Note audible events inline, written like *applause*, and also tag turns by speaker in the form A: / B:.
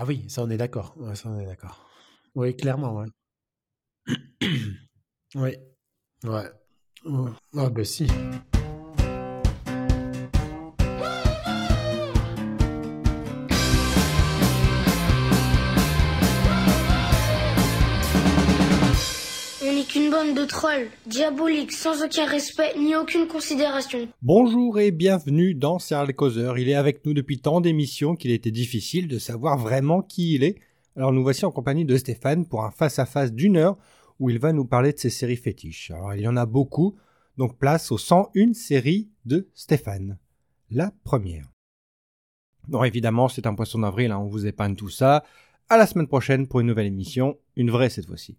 A: Ah oui, ça on est d'accord. Ouais, ça on est d'accord. Oui, clairement, ouais. *clears throat* oui. Ouais. Ah bah si.
B: De trolls, diaboliques, sans aucun respect ni aucune considération.
C: Bonjour et bienvenue dans Serge Causeur. Il est avec nous depuis tant d'émissions qu'il était difficile de savoir vraiment qui il est. Alors nous voici en compagnie de Stéphane pour un face-à-face d'une heure où il va nous parler de ses séries fétiches. Alors il y en a beaucoup, donc place aux 101 séries de Stéphane. La première. Non évidemment c'est un poisson d'avril, hein, on vous épargne tout ça. À la semaine prochaine pour une nouvelle émission, une vraie cette fois-ci.